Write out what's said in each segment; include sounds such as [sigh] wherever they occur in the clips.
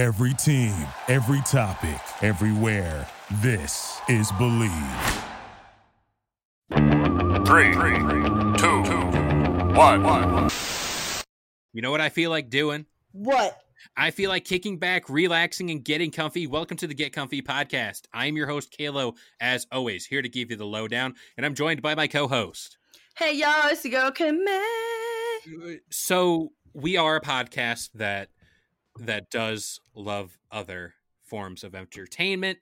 Every team, every topic, everywhere. This is Bleav. Three, two, one. You know what I feel like doing? What? I feel like kicking back, relaxing, and getting comfy. Welcome to the Get Comfy podcast. I'm your host, Kalo, as always, here to give you the lowdown, and I'm joined by my co host. Hey y'all, it's your girl Kimmi. So, we are a podcast that that does love other forms of entertainment.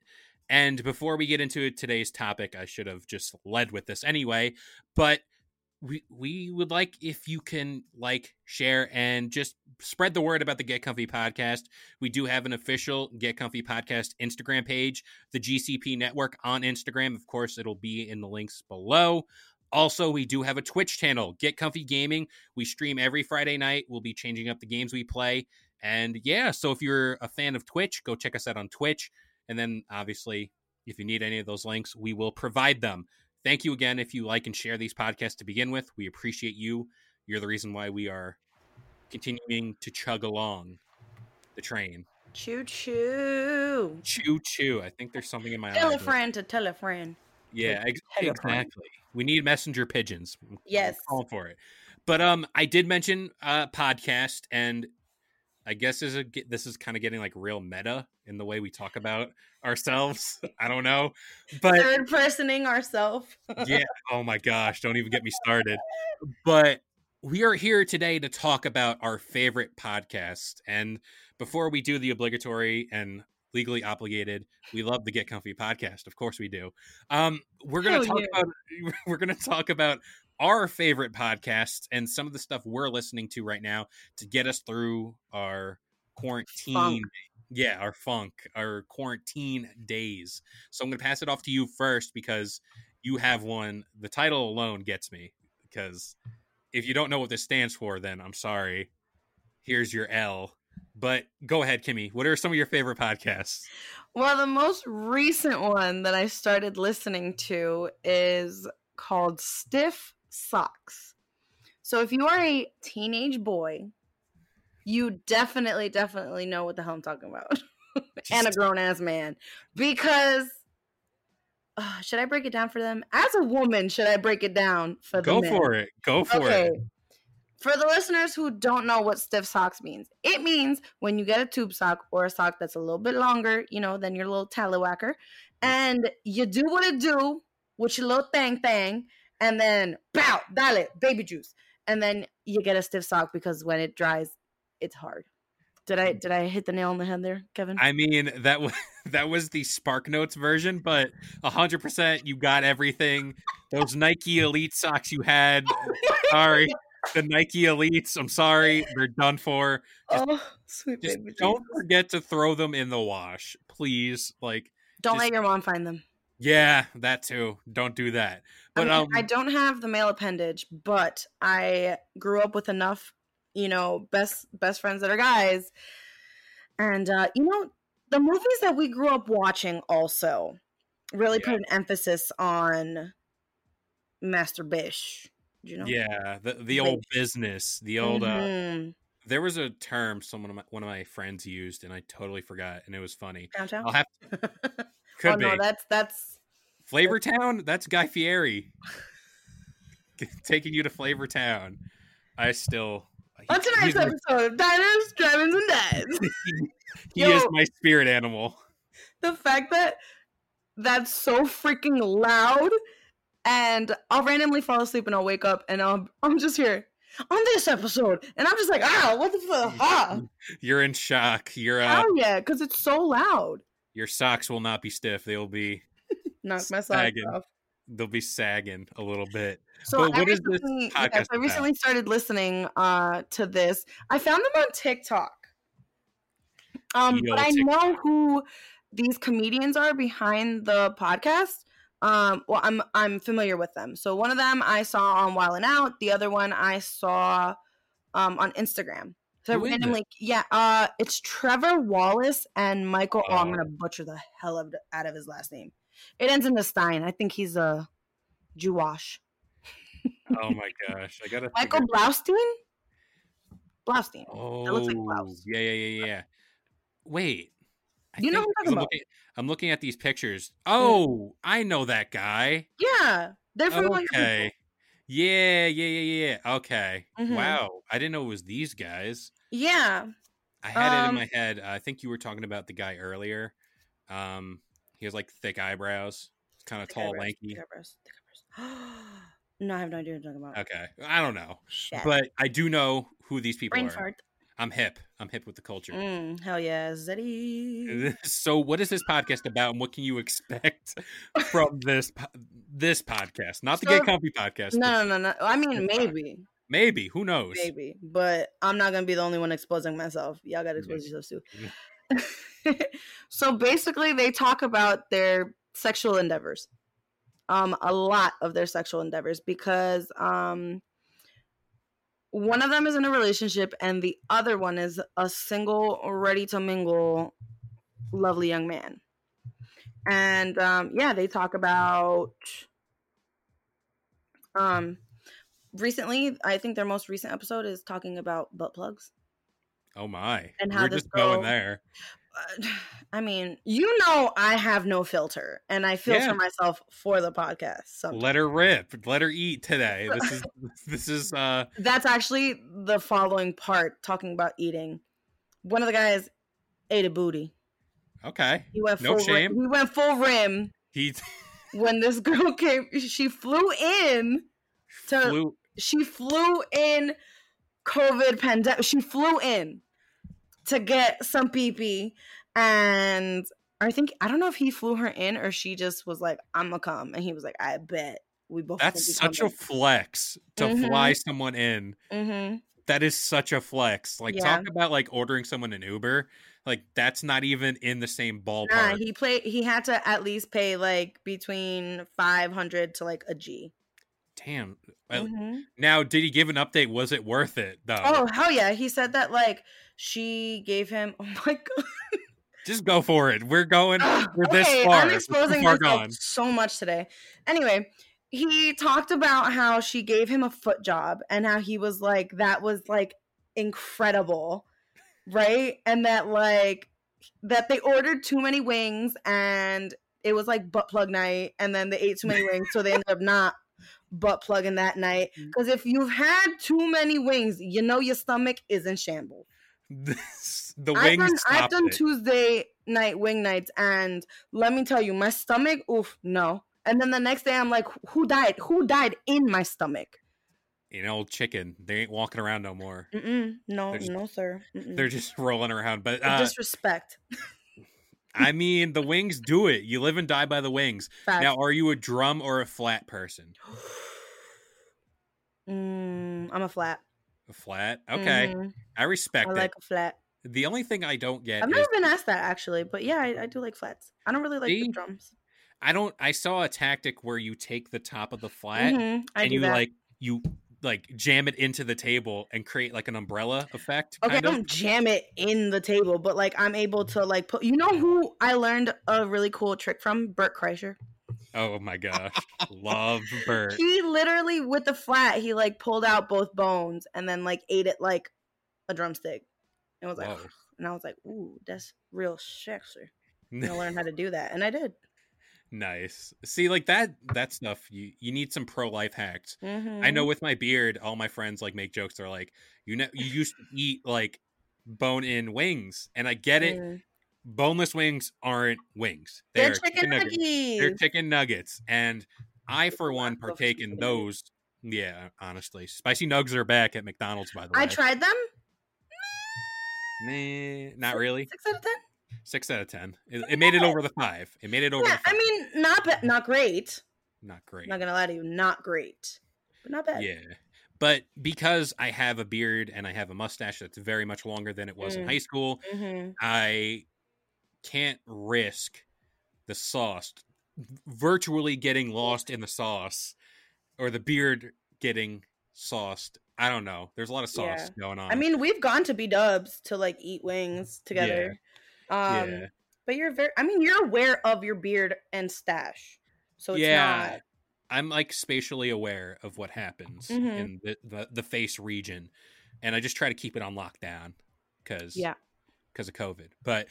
And before we get into today's topic, I should have just led with this anyway, but we we would like if you can like, share, and just spread the word about the Get Comfy podcast. We do have an official Get Comfy podcast Instagram page, the GCP Network on Instagram. Of course, it'll be in the links below. Also, we do have a Twitch channel, Get Comfy Gaming. We stream every Friday night. We'll be changing up the games we play. And yeah, so if you're a fan of Twitch, go check us out on Twitch. And then obviously, if you need any of those links, we will provide them. Thank you again if you like and share these podcasts to begin with. We appreciate you. You're the reason why we are continuing to chug along the train. Choo choo. Choo choo. I think there's something in my Tell a friend to tell a friend. Yeah, ex- Tell a friend. exactly. We need messenger pigeons. I'm Yes. calling for it. But um, I did mention uh podcast, and I guess is a, this is kind of getting like real meta in the way we talk about ourselves. [laughs] I don't know, but Third personing ourselves. yeah. [laughs] Oh my gosh, don't even get me started. But we are here today to talk about our favorite podcast. And before we do the obligatory and legally obligated, we love the Get Comfy podcast. Of course we do. Um, we're gonna Hell talk yeah. about [laughs] we're gonna talk about our favorite podcasts and some of the stuff we're listening to right now to get us through our quarantine Funk. yeah our funk our quarantine days. So i'm going to pass it off to you first because you have one. The title alone gets me because if you don't know what this stands for then i'm sorry. Here's your l. But go ahead kimmi. What are some of your favorite podcasts? Well, the most recent one that I started listening to is called Stiff Socks. So if you are a teenage boy, you definitely, definitely know what the hell I'm talking about. [laughs] and a grown ass man. Because uh, should I break it down for them? As a woman, should I break it down for the go men? for it go for okay. it For the listeners who don't know what stiff socks means, it means when you get a tube sock or a sock that's a little bit longer, you know, than your little tallywhacker, and you do what it do with your little thing thing, and then pow, dale, baby juice, and then you get a stiff sock because when it dries, it's hard. Did I did I hit the nail on the head there, Kevin? i mean that was [laughs] that was the spark notes version but 100% you got everything those nike elite socks you had [laughs] oh sorry the nike elites i'm sorry they're done for oh, sweet just baby don't forget to throw them in the wash please like Don't just- let your mom find them. Yeah that too don't do that I, but mean, um I don't have the male appendage, but I grew up with enough, you know, best best friends that are guys, and uh, you know, the movies that we grew up watching also really put an emphasis on masturbation. You know, yeah the, the old business the old uh Mhm. there was a term someone of my, one of my friends used and i totally forgot and it was funny Downtown? i'll have [laughs] could oh be no, that's that's Flavor Town? That's Guy Fieri. [laughs] Taking you to Flavor Town. I still. on tonight's he's episode of Diners, Drive-ins, and Dads. [laughs] he is my spirit animal. the fact that that's so freaking loud and I'll randomly fall asleep and I'll wake up and I'll, I'm just here on this episode and I'm just like ah what the fuck [laughs] ah You're in shock. Your uh, hell yeah because it's so loud your socks will not be stiff. They'll be [laughs] knock my socks off they'll be sagging a little bit. so But I what is this recently, podcast yes, I about? recently started listening uh to this I found them on TikTok um but I know who these comedians are behind the podcast um well i'm i'm familiar with them so one of them i saw on Wild and out the other one i saw um on instagram so randomly yeah uh it's trevor wallace and michael oh, i'm Oh. gonna butcher the hell of, out of his last name it ends in the stein i think he's a jewash [laughs] Oh my gosh. I gotta michael blaustein blaustein Oh looks like blouse. yeah, yeah, yeah, yeah. wait. I You know who I'm talking I'm about. looking, I'm looking at these pictures. Oh, I know that guy. Yeah, they're from like Okay. Yeah, yeah, yeah, yeah. Okay. Mhm. Wow. I didn't know it was these guys. Yeah. I had it in Um, my head. I think you were talking about the guy earlier. Um, he has like thick eyebrows, kind of tall, eyebrows, lanky. thick eyebrows, thick eyebrows. [gasps] no, I have no idea what you're talking about. Okay, I don't know, Shit. but I do know who these people Brain are. fart. I'm hip. I'm hip with the culture. Mm, hell yeah, Zeddy. [laughs] So, what is this podcast about, and what can you expect [laughs] from this this podcast? Not the So- Get Comfy podcast. No, no, no, no. I mean, maybe. podcast. Maybe, who knows? maybe, but I'm not gonna be the only one exposing myself. Y'all gotta expose yourselves too. [laughs] so basically, they talk about their sexual endeavors. Um, a lot of their sexual endeavors because um, one of them is in a relationship and the other one is a single, ready to mingle, lovely young man. And um, yeah, they talk about um recently. I think their most recent episode is talking about butt plugs. Oh my! And how We're this just going girl- there. Uh, [sighs] I mean, you know, I have no filter, and I filter Yeah. myself for the podcast. So Let her rip. Let her eat today. [laughs] This is this is uh that's actually the following part talking about eating. One of the guys ate a booty. okay. He went No full rim- he went full rim He when this girl came. She flew in to flew. she flew in COVID pandemic. She flew in to get some pee pee, and I think I don't know if he flew her in or she just was like, "I'm gonna come," and he was like, "I bet we both." That's such a flex to Mhm. fly someone in. Mm-hmm. That is such a flex. Like Yeah. talk about like ordering someone an Uber. Like that's not even in the same ballpark. Nah, he played. He had to at least pay like between five hundred to like a G. Damn. Mhm. Now, did he give an update? Was it worth it though? Oh hell yeah! He said that like she gave him. [laughs] Oh my god! Just go for it. We're going. We're this okay, far. I'm exposing far myself so much today. Anyway, he talked about how she gave him a foot job and how he was like, that was like incredible, right? And that like that they ordered too many wings and it was like butt plug night, and then they ate too many wings, so they ended up not butt plugging that night. Because if you've had too many wings, you know your stomach is in shambles. This- [laughs] the I've wings done, I've done. Tuesday night wing nights, and let me tell you, my stomach, oof, no. And then the next day, I'm like, who died? Who died in my stomach? You know, chicken. They ain't walking around no more. Mm-mm, no, just- no, sir. Mm-mm. They're just rolling around. But uh, disrespect. [laughs] I mean, the wings do it. You live and die by the wings. Facts. Now, are you a drum or a flat person? [sighs] mm, I'm a flat. A flat. Okay, Mhm, I respect I it. like a flat. The only thing I don't get I've is never been asked that actually, but yeah, I, I do like flats. I don't really like See? the drums. I don't. I saw a tactic where you take the top of the flat Mhm, and you that. like you like jam it into the table and create like an umbrella effect. Okay, I kind of. don't jam it in the table, but like I'm able to like put. You know who I learned a really cool trick from? Bert Kreischer. Oh my gosh, love [laughs] Bert. He literally with the flat, he like pulled out both bones and then like ate it like a drumstick. And was like, Whoa. and I was like, ooh, that's real sexy. I'm gonna [laughs] learn how to do that, and I did. Nice. See, like that that stuff. You you need some pro life hacks. I know with my beard, all my friends like make jokes. They're like, you know, you used to eat like bone in wings, and I get it. Mm. Boneless wings aren't wings. They're They're chicken nuggets. nuggets. They're chicken nuggets, and I, for one, partake in those. Yeah, honestly, spicy nugs are back at McDonald's. By the way, I tried them. Nah, not really. Six out of ten. Six out of ten. It, it made it over the five. It made it over. Yeah, the five. I mean, not bad, not great. not great. Not gonna lie to you, not great, but not bad. Yeah. But because I have a beard and I have a mustache that's very much longer than it was in Mm. high school, hmm I can't risk the sauce virtually getting lost in the sauce or the beard getting sauced. I don't know. There's a lot of sauce Yeah. going on. I mean, we've gone to B Dubs to like eat wings together. Um, yeah. but you're very. I mean, you're aware of your beard and stash, so it's yeah. not. I'm like spatially aware of what happens Mhm. in the, the the face region, and I just try to keep it on lockdown because Yeah. because of COVID. But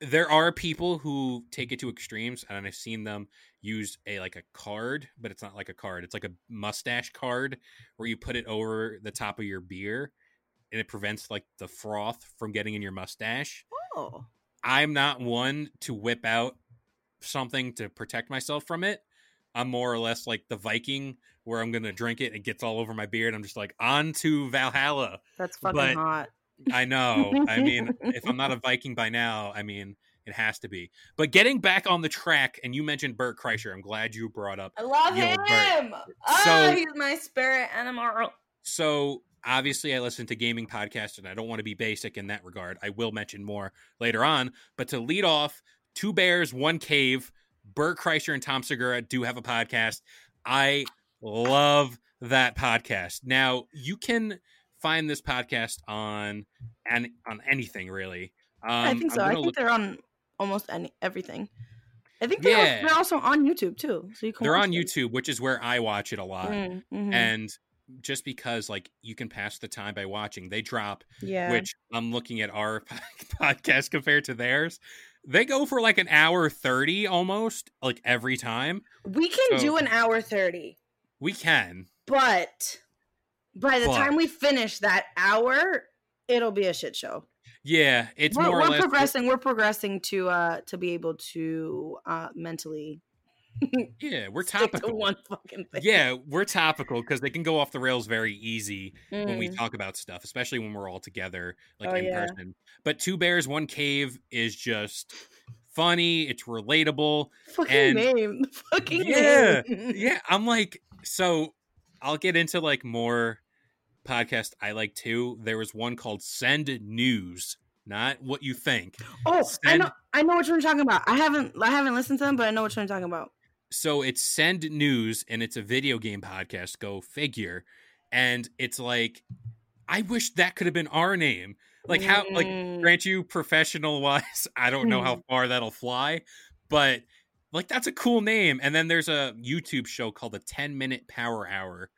there are people who take it to extremes, and I've seen them use a like a card, but it's not like a card. It's like a mustache card where you put it over the top of your beer, and it prevents like the froth from getting in your mustache. Oh. I'm not one to whip out something to protect myself from it. I'm more or less like the Viking where I'm gonna drink it and it gets all over my beard. I'm just like on to Valhalla. That's fucking But- hot. I know. I mean, if I'm not a Viking by now, I mean it has to be. But getting back on the track, and you mentioned Bert Kreischer. I'm glad you brought up. I love him. Bert. Oh, So- he's my spirit animal. So obviously, I listen to gaming podcasts, and I don't want to be basic in that regard. I will mention more later on. But to lead off, two bears, one cave. Bert Kreischer and Tom Segura do have a podcast. I love that podcast. Now you can find this podcast on and on anything really. Um, I think so. I think look- they're on almost any everything. I think they're, they're also on YouTube too. So you can they're on them. YouTube, which is where I watch it a lot. Mm, mhm. And just because like you can pass the time by watching, they drop yeah. which I'm looking at our [laughs] podcast compared to theirs. They go for like an hour 30 almost, like every time. we can so- do an hour 30, We can. but by the But- time we finish that hour, it'll be a shit show. Yeah, it's we're, more we're progressing. We're progressing to uh to be able to uh mentally [laughs] Yeah, we're stick to topical. one fucking thing. Yeah, we're topical because they can go off the rails very easy when we Mm. talk about stuff, especially when we're all together, like Oh, in yeah. person. But Two Bears, One Cave is just funny. It's relatable. fucking and- name. [laughs] Fucking Yeah, name. yeah i'm like so i'll get into like more podcast i like too there was one called send news not what you think Oh, I know. I know what you're talking about. I haven't. I haven't listened to them, but I know what you're talking about. So it's send news and it's a video game podcast go figure. And it's like i wish that could have been our name. Like how like Mm. grant you professional wise [laughs] i don't know how far that'll fly but like that's a cool name. And then there's a youtube show called the 10 minute power hour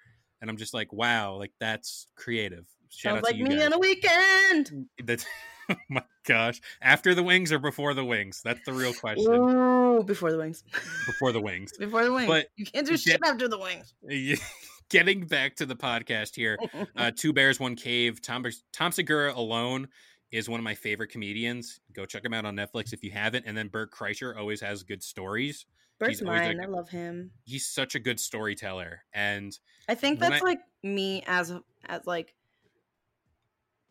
and i'm just like wow like that's creative. Shout Sounds like me guys. on a weekend. that's oh [laughs] [laughs] my gosh after the wings or before the wings that's the real question Ooh, before the wings. before the wings Before the wings. But you can't do get- shit after the wings. [laughs] getting back to the podcast here uh, [laughs] two bears one cave tom tom segura alone is one of my favorite comedians go check him out on netflix if you haven't and then bert kreischer always has good stories Bert's mine. like- I love him. he's such a good storyteller and I think that's I- like me as as like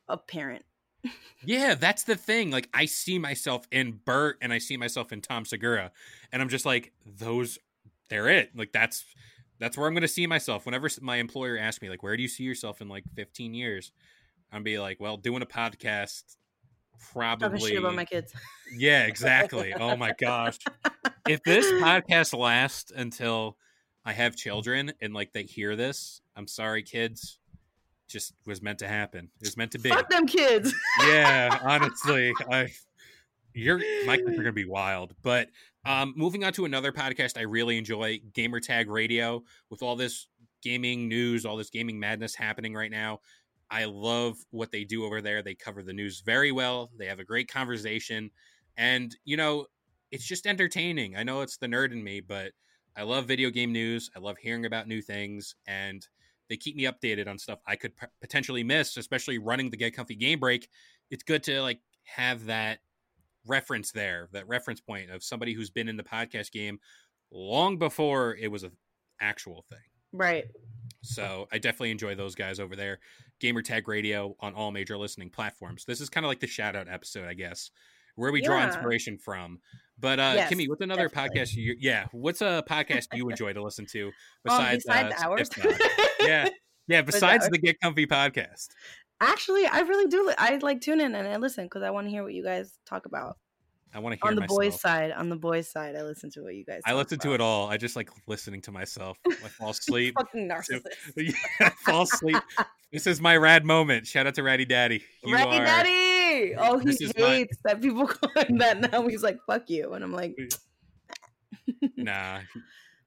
a parent. Yeah that's the thing like i see myself in bert and i see myself in tom segura and i'm just like those they're it like that's that's where i'm going to see myself whenever my employer asks me like where do you see yourself in like 15 years i'm be like well doing a podcast probably about my kids. Yeah, [laughs] exactly. oh my gosh. If this [laughs] podcast lasts until I have children and like they hear this, I'm sorry, kids. Just was meant to happen. It was meant to be. Fuck them kids. [laughs] Yeah, honestly, I you're my kids are gonna be wild. But um moving on to another podcast I really enjoy, Gamer Tag Radio, with all this gaming news, all this gaming madness happening right now. I love what they do over there. They cover the news very well. They have a great conversation. And, you know, it's just entertaining. I know it's the nerd in me, but I love video game news. I love hearing about new things. And they keep me updated on stuff I could p- potentially miss, especially running the Get Comfy Game Break. It's good to like have that reference there, that reference point of somebody who's been in the podcast game long before it was an actual thing. right. So I definitely enjoy those guys over there. Gamer Tag Radio on all major listening platforms. This is kind of like the shout out episode, I guess, where we draw inspiration from. But uh Yes, Kimmi, what's another definitely. podcast you yeah, what's a podcast you enjoy to listen to Um, besides, besides uh, ours. Yeah. [laughs] Yeah, besides the Get Comfy podcast. Actually, I really do. li- I like tune in and I listen because I want to hear what you guys talk about. I want to hear On the myself. boys' side, on the boys' side, I listen to what you guys. I listen to it all. I just like listening to myself. I fall [laughs] asleep. Fucking narcissist. [laughs] yeah, I fall asleep. This is my rad moment. Shout out to Ratty Daddy. You are Daddy! Oh, he is my- hates that people [laughs] call him that now. He's like, "Fuck you," and I'm like, [laughs] nah.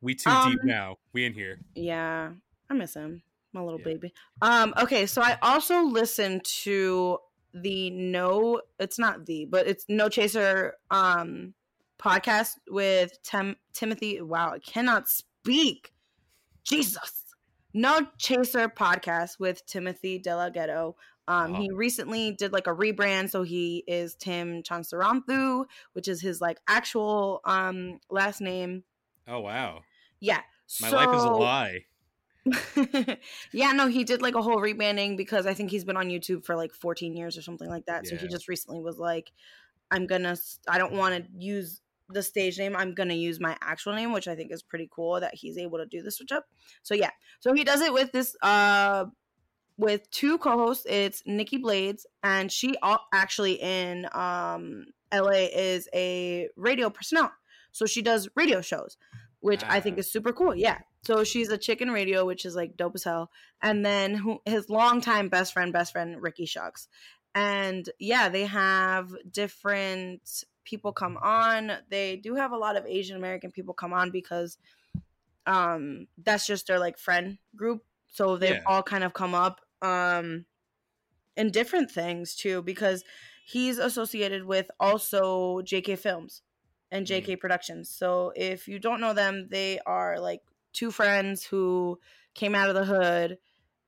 We too deep Um, now. We in here. "Yeah, I miss him, my little Yeah. baby." Um, okay, so I also listen to the no it's not the but it's no chaser um podcast with Tim Timothy wow I cannot speak Jesus no chaser podcast with Timothy DeLaGhetto um, Wow. he recently did like a rebrand, so he is Tim Chantarangsu, which is his like actual um last name. Oh wow. Yeah, My life is a lie. [laughs] yeah, no, he did like a whole rebranding because I think he's been on YouTube for like 14 years or something like that. So he just recently was like, I'm gonna, I don't want to use the stage name. I'm gonna use my actual name, which I think is pretty cool that he's able to do the switch up. So yeah, so he does it with this, uh, with two co-hosts. It's Nikki Blades, and she al- actually in um LA is a radio personnel. So she does radio shows, which I think Ah. is super cool. Yeah. So she's a chicken radio, which is like dope as hell. And then who, his longtime best friend, best friend Ricky Shucks, and yeah, they have different people come on. They do have a lot of Asian American people come on because um that's just their like friend group. So they've Yeah. all kind of come up um in different things too because he's associated with also JK Films and Mm. JK Productions. So if you don't know them, they are like two friends who came out of the hood,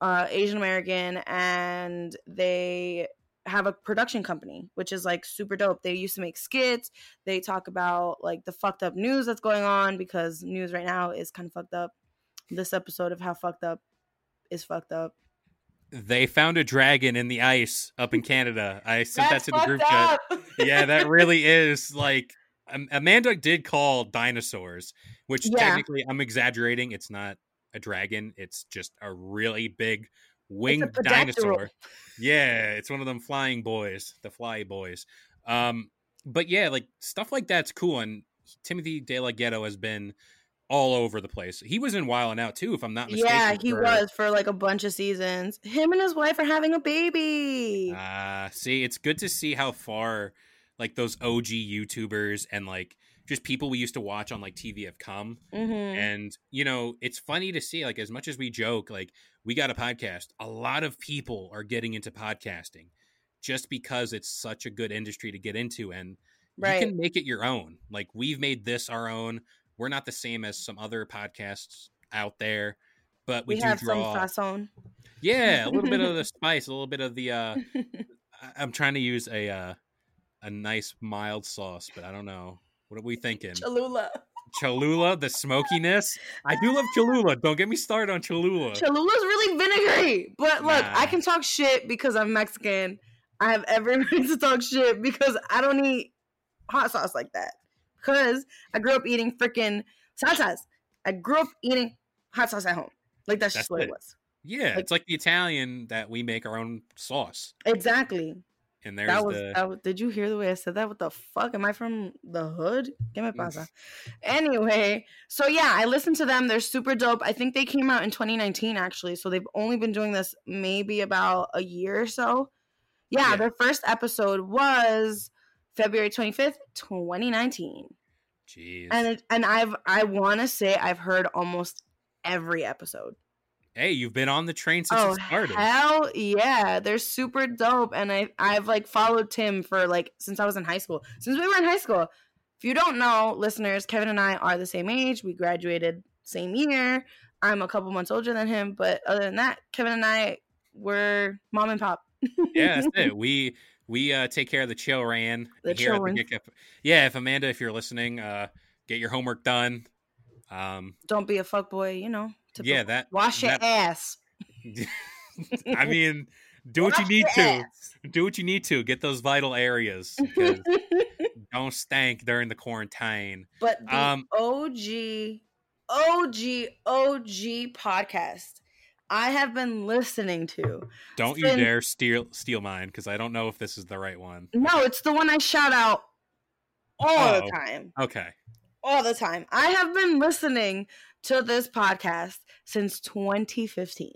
uh, Asian American, and they have a production company, which is like super dope. They used to make skits. They talk about like the fucked up news that's going on because news right now is kind of fucked up. This episode of how fucked up is fucked up. They found a dragon in the ice up in Canada. I sent that to the group chat. yeah, that really [laughs] is like um, Amanda did call dinosaurs, which Yeah. technically I'm exaggerating. It's not a dragon. It's just a really big winged dinosaur. Yeah, it's one of them flying boys, the fly boys. Um, but yeah, like stuff like that's cool. And Timothy DeLaGhetto has been all over the place. He was in Wild and Out too, if I'm not mistaken. Yeah, he for- was for like a bunch of seasons. Him and his wife are having a baby. Ah, see, it's good to see how far like those OG YouTubers and like just people we used to watch on like TV have come. hmm And you know, it's funny to see like as much as we joke, like we got a podcast, a lot of people are getting into podcasting just because it's such a good industry to get into and Right. you can make it your own. Like we've made this our own. We're not the same as some other podcasts out there, but we, we do have draw. some façon. Yeah, a little bit of [laughs] the spice, a little bit of the uh I'm trying to use a uh, a nice mild sauce, but I don't know. What are we thinking? Cholula. Cholula, the smokiness. I do love Cholula. [laughs] Don't get me started on Cholula. Cholula's really vinegary. But look, I can talk shit because I'm Mexican. I have every [laughs] right to talk shit because I don't eat hot sauce like that. Because I grew up eating freaking salsas. I grew up eating hot sauce at home. Like that's, That's just what it. it was. yeah, like- it's like the Italian that we make our own sauce. Exactly. And there's that was, the that was. Did you hear the way I said that? What the fuck? Am I from the hood? ¿Qué me pasa? anyway, so yeah, I listened to them. They're super dope. I think they came out in 2019, actually. So they've only been doing this maybe about a year or so. Yeah, Yeah. their first episode was February 25th, 2019. Jeez. And and I've I want to say I've heard almost every episode. hey, you've been on the train since Oh it started. hell yeah, they're super dope, and I I've like followed Tim for like since I was in high school. Since we were in high school. If you don't know, listeners, Kevin and I are the same age. We graduated same year. I'm a couple months older than him, but other than that, Kevin and I were mom and pop. yeah, that's it. [laughs] We we uh, take care of the children The here at the Yeah, if Amanda, if you're listening, uh, get your homework done. Um, Don't be a fuckboy, you know. yeah, that. wash your ass. [laughs] I mean, do what you need to. ass. Do what you need to. Get those vital areas. [laughs] don't stank during the quarantine. But the Um, OG, OG, OG podcast I have been listening to. Don't you dare steal steal mine because I don't know if this is the right one. No, it's the one I shout out all the Oh. time. Okay. All the time. I have been listening to this podcast since 2015.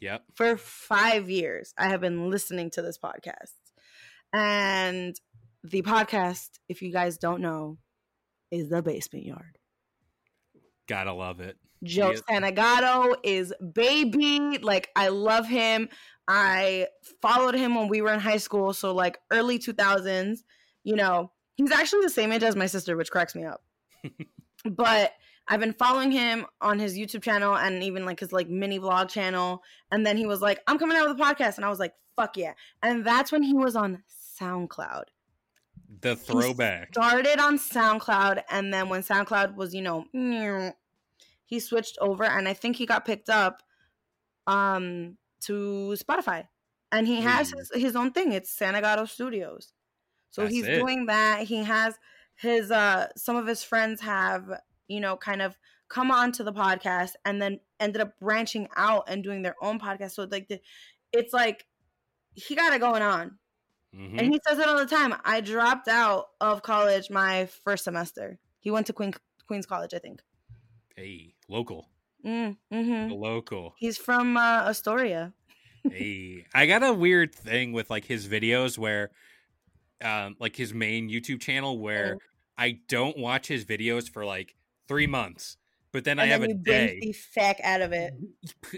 Yep. For five years, I have been listening to this podcast. And the podcast, if you guys don't know, is The Basement Yard. Gotta love it. Joe Yes. Santagato is baby. Like I love him. I followed him when we were in high school, so like early 2000s. You know, he's actually the same age as my sister, which cracks me up. [laughs] but I've been following him on his YouTube channel and even like his like mini vlog channel. And then he was like, I'm coming out with a podcast. And I was like, fuck yeah. And that's when he was on SoundCloud. The throwback. He started on SoundCloud. And then when SoundCloud was, you know, he switched over and I think he got picked up um to Spotify. And he has his, his own thing. It's Santagato Studios. So That's he's it. doing that. He has his uh some of his friends have you know, kind of come on to the podcast and then ended up branching out and doing their own podcast. So like the, it's like he got it going on. Mhm. And he says it all the time. I dropped out of college my first semester. He went to Queen Queens College, I think. Hey, local. Mm, hmm local. He's from uh, Astoria. [laughs] hey, I got a weird thing with like his videos where, um, like his main YouTube channel where Oh. I don't watch his videos for like three months, but then I and have then a you binge day. the feck out of it.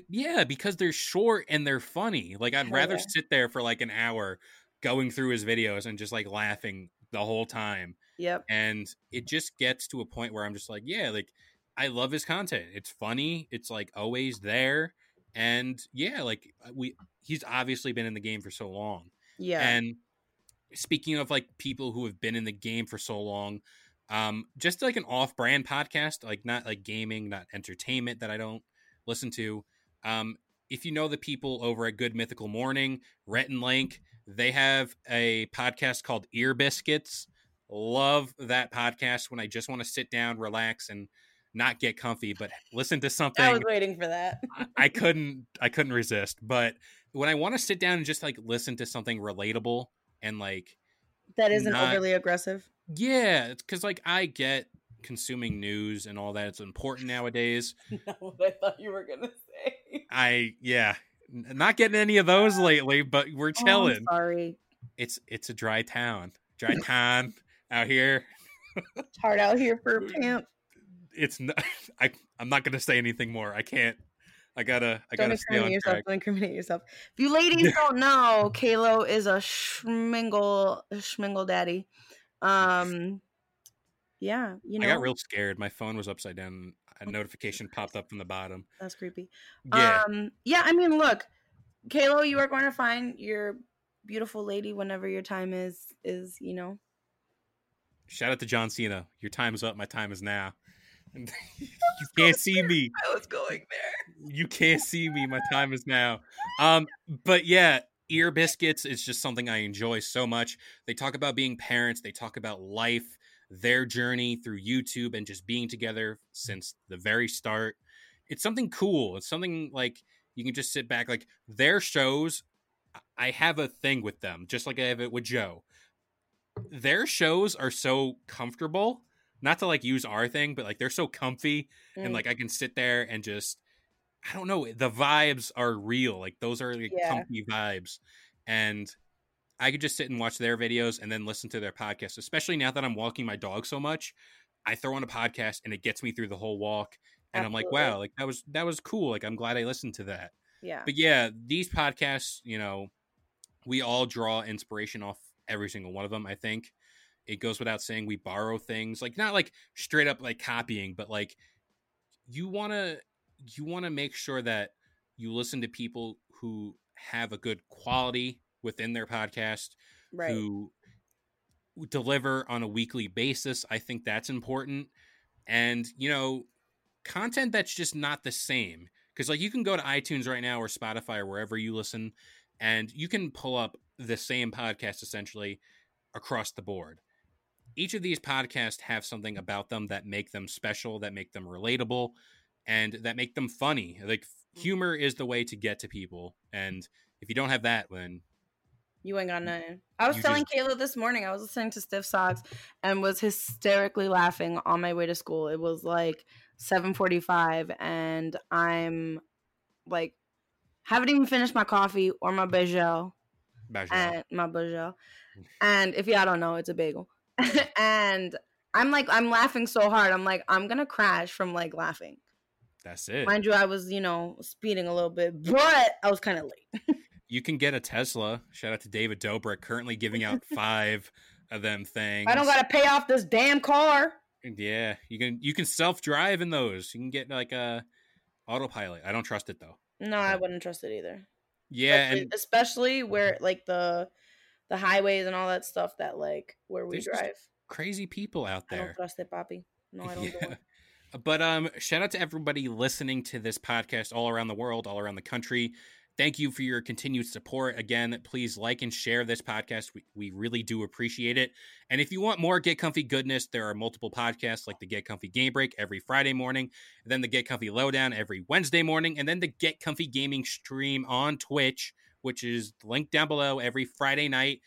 Yeah, because they're short and they're funny. Like I'd Hell rather yeah. sit there for like an hour going through his videos and just like laughing the whole time. Yep. And it just gets to a point where I'm just like, yeah, like I love his content. It's funny. It's like always there. And yeah, like uh, we he's obviously been in the game for so long. Yeah. And speaking of like people who have been in the game for so long, um, just like an off-brand podcast, like not like gaming, not entertainment that I don't listen to. Um, if you know the people over at Good Mythical Morning, Rhett and Link, they have a podcast called Ear Biscuits. Love that podcast when I just want to sit down, relax, and not get comfy, but listen to something. [laughs] I was waiting for that. I- I couldn't I couldn't resist. But when I want to sit down and just like listen to something relatable and like that isn't not- overly aggressive. yeah, it's because like I get consuming news and all that. It's important nowadays. [laughs] Not what I thought you were gonna say. I yeah, not getting any of those [laughs] lately, but we're Oh, chilling. sorry. it's it's a dry town, dry town out here. It's hard out here for a pimp. It's not, [laughs] I I'm not gonna say anything more. I can't. I gotta I Don't gotta stay on yourself. track. Don't incriminate yourself. If you [laughs] ladies don't know, [laughs] Kalo is a schmingle schmingle daddy. Um, yeah, you know I got real scared. My phone was upside down. A notification popped up from the bottom. that's creepy. Yeah. Um, yeah. I mean, look, Kalo, you are going to find your beautiful lady whenever your time is is you know. Shout out to John Cena. Your time is up. My time is now. [laughs] [laughs] you can't see me. I was going there. You can't see me. My time is now. Um, but yeah, ear biscuits is just something I enjoy so much. They talk about being parents. They talk about life, their journey through YouTube, and just being together since the very start. It's something cool. It's something like you can just sit back. Like their shows, I have a thing with them, just like I have it with Joe. Their shows are so comfortable. Not to like use our thing, but like they're so comfy and Mm. like I can sit there and just I don't know, the vibes are real. Like those are like Yeah. comfy vibes. And I could just sit and watch their videos and then listen to their podcast, especially now that I'm walking my dog so much. I throw on a podcast and it gets me through the whole walk. And I'm like, wow, like that was that was cool. Like I'm glad I listened to that. yeah. But yeah, these podcasts, you know, we all draw inspiration off every single one of them, I think. It goes without saying we borrow things, like not like straight up like copying, but like you want to you want to make sure that you listen to people who have a good quality within their podcast, Right. who deliver on a weekly basis. I think that's important. And, you know, content that's just not the same. Because, like, you can go to iTunes right now or Spotify or wherever you listen, and you can pull up the same podcast essentially across the board. Each of these podcasts have something about them that make them special, that make them relatable, and that make them funny. Like, mm-hmm. humor is the way to get to people. And if you don't have that, then You ain't got nothing. I was telling just- Kayla this morning, I was listening to Stiff Socks and was hysterically laughing on my way to school. It was like 745 and I'm like haven't even finished my coffee or my bagel Bajal. and my bagel. Mm. And if y'all don't know, it's a bagel. [laughs] and I'm like I'm laughing so hard. I'm like I'm going to crash from like laughing. that's it. Mind you, I was, you know, speeding a little bit, but I was kind of late. [laughs] You can get a Tesla. Shout out to David Dobrik, currently giving out [laughs] five of them things. I don't gotta pay off this damn car. Yeah, you can you can self drive in those. You can get like a autopilot. I don't trust it though. No, I wouldn't trust it either. Yeah, especially, and especially where like the the highways and all that stuff that like where we There's drive. crazy people out I don't there. trust it, Poppy. No, I don't. do Yeah. it. [laughs] But um, shout out to everybody listening to this podcast all around the world, all around the country. Thank you for your continued support. Again, please like and share this podcast. We, we really do appreciate it. And if you want more Get Comfy goodness, there are multiple podcasts like the Get Comfy Game Break every Friday morning, then the Get Comfy Lowdown every Wednesday morning, and then the Get Comfy Gaming stream on Twitch, which is linked down below every Friday night.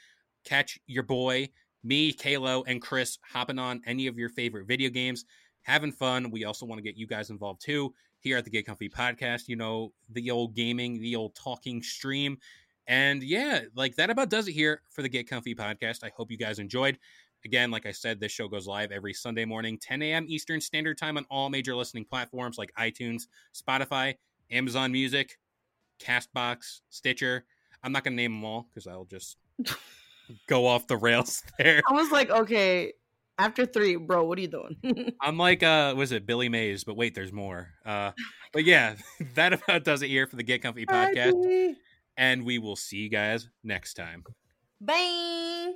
Catch your boy, me, Kalo, and Chris hopping on any of your favorite video games having fun. We also want to get you guys involved too here at the Get Comfy podcast. You know, the old gaming, the old talking stream. And yeah, like that about does it here for the Get Comfy podcast. I hope you guys enjoyed. Again, like I said, this show goes live every Sunday morning, 10 a.m. Eastern Standard Time on all major listening platforms like iTunes, Spotify, Amazon Music, Castbox, Stitcher. I'm not going to name them all because I'll just [laughs] go off the rails [laughs] there. I was like, okay, after three, bro, what are you doing? [laughs] I'm like, uh, was it Billy Mays? But wait, there's more. Uh, but yeah, that about does it here for the Get Comfy podcast, Bye. and we will see you guys next time. Bang.